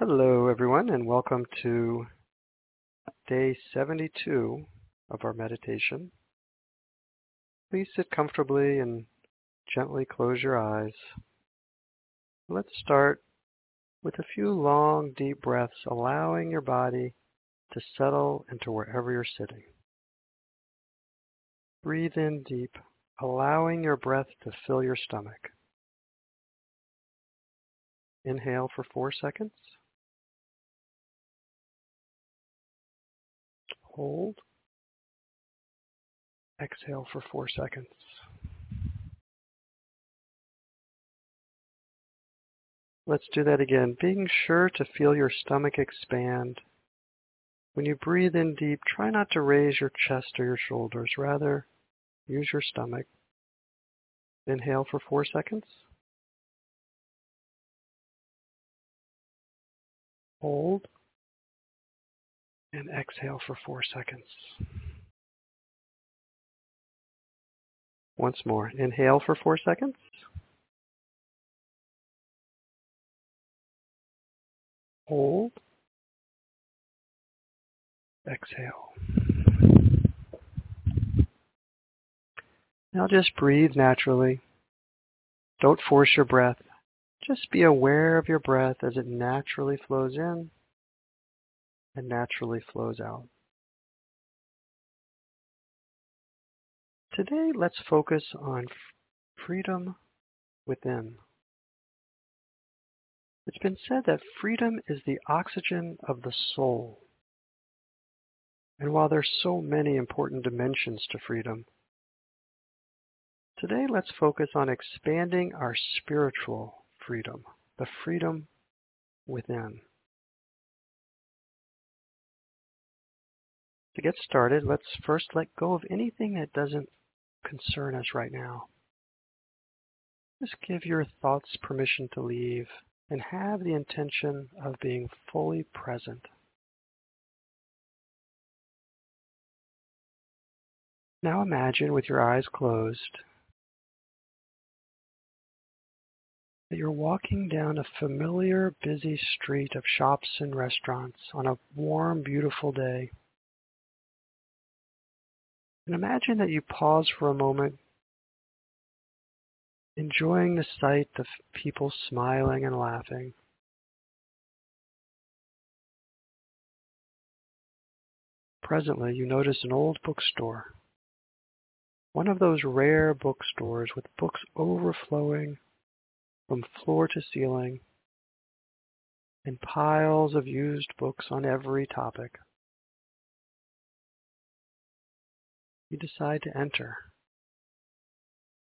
Hello, everyone, and welcome to day 72 of our meditation. Please sit comfortably and gently close your eyes. Let's start with a few long, deep breaths, allowing your body to settle into wherever you're sitting. Breathe in deep, allowing your breath to fill your stomach. Inhale for four seconds. Hold. Exhale for four seconds. Let's do that again, being sure to feel your stomach expand. When you breathe in deep, try not to raise your chest or your shoulders. Rather, use your stomach. Inhale for four seconds. Hold and exhale for four seconds. Once more, inhale for four seconds. Hold. Exhale. Now just breathe naturally. Don't force your breath. Just be aware of your breath as it naturally flows in and naturally flows out. Today, let's focus on freedom within. It's been said that freedom is the oxygen of the soul. And while there's so many important dimensions to freedom, today let's focus on expanding our spiritual freedom, the freedom within. To get started, let's first let go of anything that doesn't concern us right now. Just give your thoughts permission to leave and have the intention of being fully present. Now imagine with your eyes closed that you're walking down a familiar busy street of shops and restaurants on a warm, beautiful day. And imagine that you pause for a moment, enjoying the sight of people smiling and laughing. Presently, you notice an old bookstore, one of those rare bookstores with books overflowing from floor to ceiling and piles of used books on every topic. You decide to enter.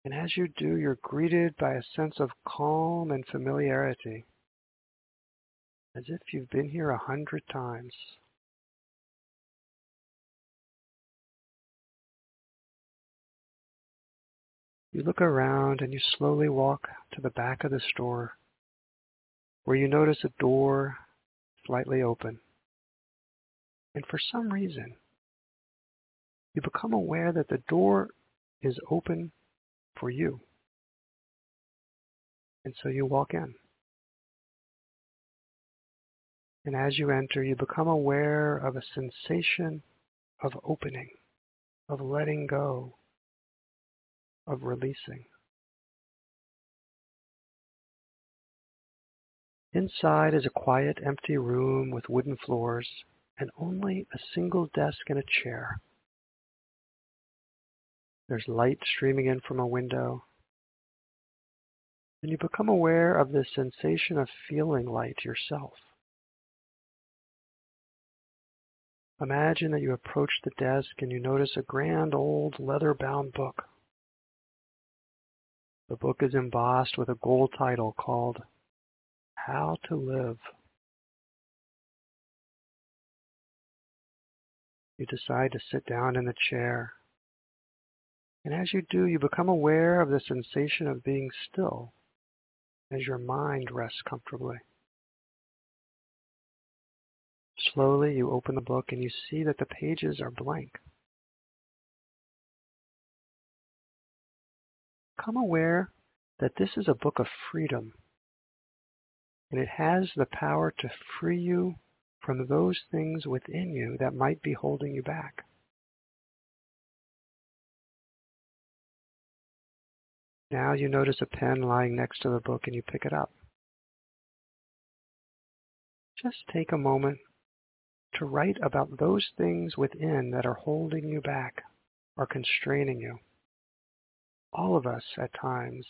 And as you do, you're greeted by a sense of calm and familiarity, as if you've been here a hundred times. You look around and you slowly walk to the back of the store where you notice a door slightly open. And for some reason, you become aware that the door is open for you. And so you walk in. And as you enter, you become aware of a sensation of opening, of letting go, of releasing. Inside is a quiet, empty room with wooden floors and only a single desk and a chair. There's light streaming in from a window. And you become aware of the sensation of feeling light yourself. Imagine that you approach the desk and you notice a grand old leather-bound book. The book is embossed with a gold title called How to Live. You decide to sit down in the chair and as you do, you become aware of the sensation of being still as your mind rests comfortably. Slowly, you open the book and you see that the pages are blank. Become aware that this is a book of freedom. And it has the power to free you from those things within you that might be holding you back. Now you notice a pen lying next to the book and you pick it up. Just take a moment to write about those things within that are holding you back or constraining you. All of us at times,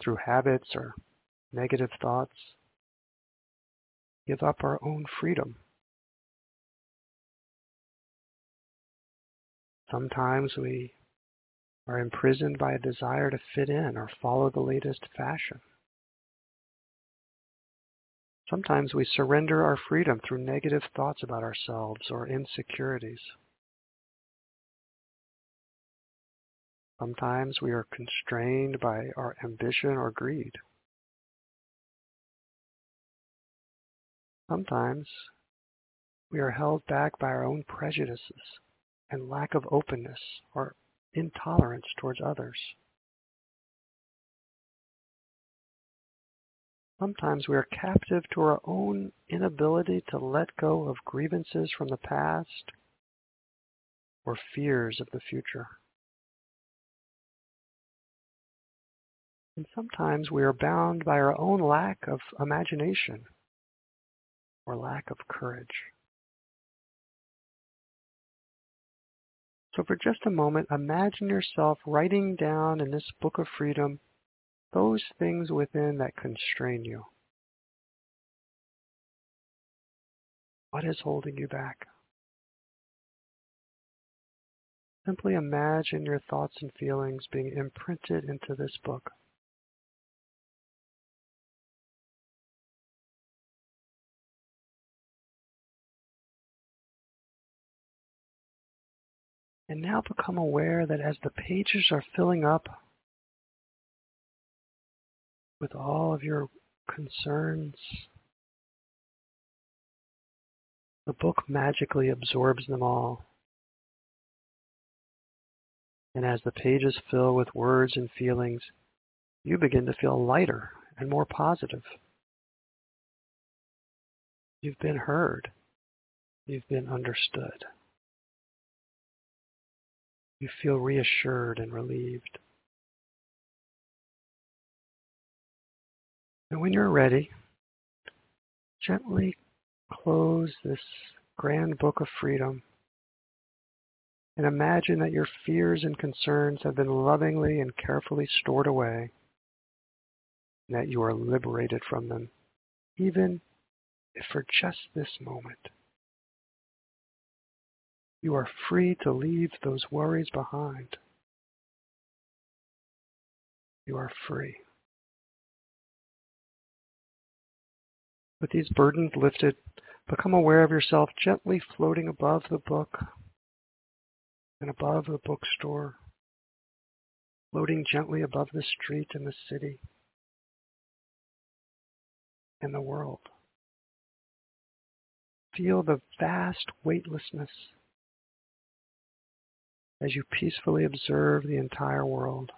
through habits or negative thoughts, give up our own freedom. Sometimes we are imprisoned by a desire to fit in or follow the latest fashion. Sometimes we surrender our freedom through negative thoughts about ourselves or insecurities. Sometimes we are constrained by our ambition or greed. Sometimes we are held back by our own prejudices and lack of openness or intolerance towards others. Sometimes we are captive to our own inability to let go of grievances from the past or fears of the future. And sometimes we are bound by our own lack of imagination or lack of courage. So for just a moment, imagine yourself writing down in this book of freedom those things within that constrain you. What is holding you back? Simply imagine your thoughts and feelings being imprinted into this book. And now become aware that as the pages are filling up with all of your concerns, the book magically absorbs them all. And as the pages fill with words and feelings, you begin to feel lighter and more positive. You've been heard. You've been understood. You feel reassured and relieved. And when you're ready, gently close this grand book of freedom and imagine that your fears and concerns have been lovingly and carefully stored away and that you are liberated from them, even if for just this moment. You are free to leave those worries behind. You are free. With these burdens lifted, become aware of yourself gently floating above the book and above the bookstore, floating gently above the street and the city and the world. Feel the vast weightlessness as you peacefully observe the entire world.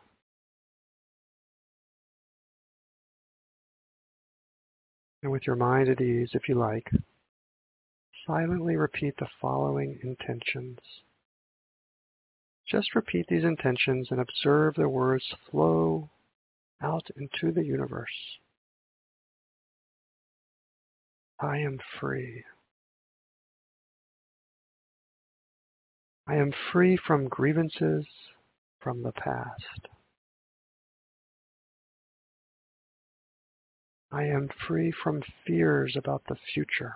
And with your mind at ease, if you like, silently repeat the following intentions. Just repeat these intentions and observe the words flow out into the universe. I am free. I am free from grievances from the past. I am free from fears about the future.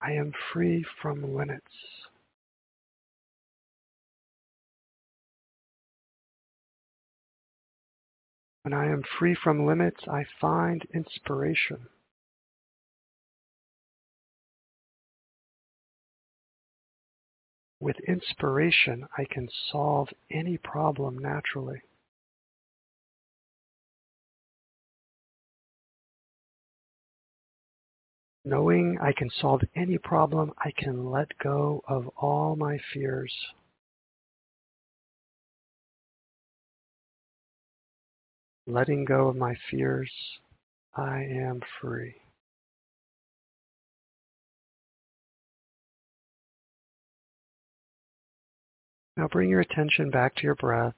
I am free from limits. When I am free from limits, I find inspiration. With inspiration, I can solve any problem naturally. Knowing I can solve any problem, I can let go of all my fears. Letting go of my fears, I am free. Now bring your attention back to your breath,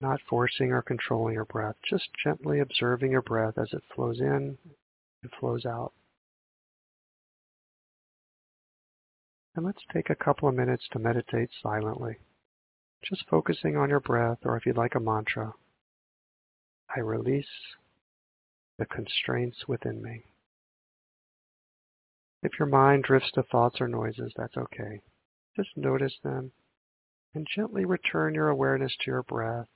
not forcing or controlling your breath, just gently observing your breath as it flows in and flows out. And let's take a couple of minutes to meditate silently, just focusing on your breath, or if you'd like a mantra, I release the constraints within me. If your mind drifts to thoughts or noises, that's okay. Just notice them and gently return your awareness to your breath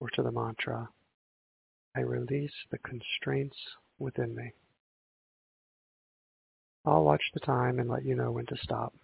or to the mantra. I release the constraints within me. I'll watch the time and let you know when to stop.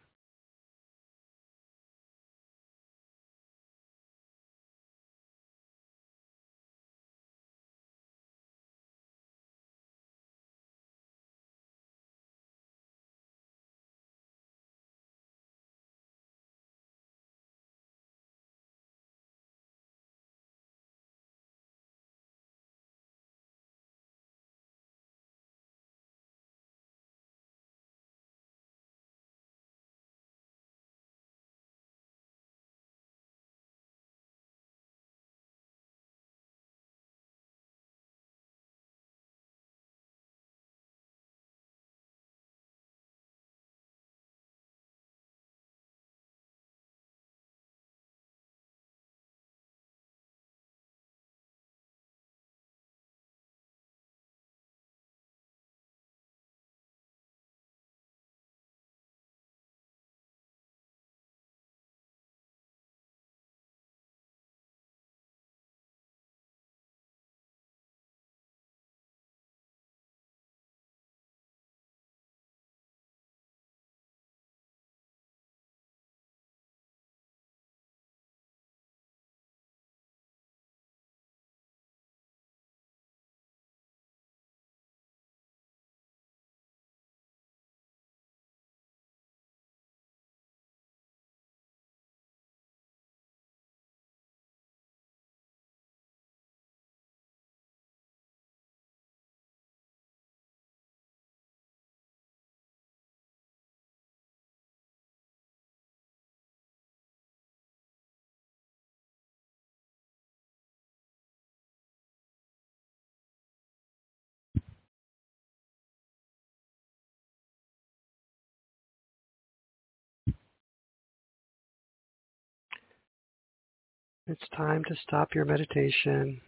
It's time to stop your meditation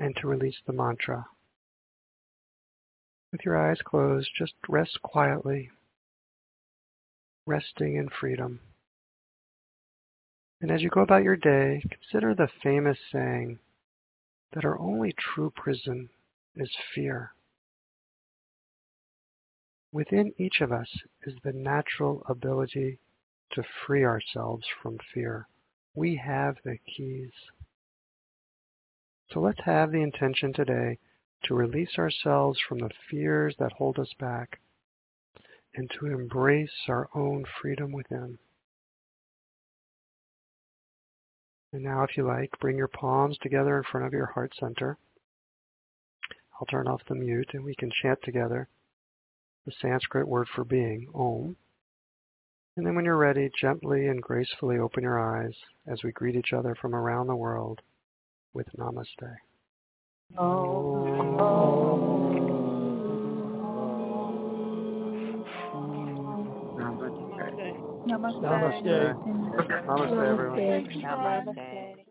and to release the mantra. With your eyes closed, just rest quietly, resting in freedom. And as you go about your day, consider the famous saying that our only true prison is fear. Within each of us is the natural ability to free ourselves from fear. We have the keys. So let's have the intention today to release ourselves from the fears that hold us back and to embrace our own freedom within. And now, if you like, bring your palms together in front of your heart center. I'll turn off the mute and we can chant together the Sanskrit word for being, Om. And then when you're ready, gently and gracefully open your eyes as we greet each other from around the world with Namaste. Oh. Namaste. Namaste. Namaste, everyone. Namaste.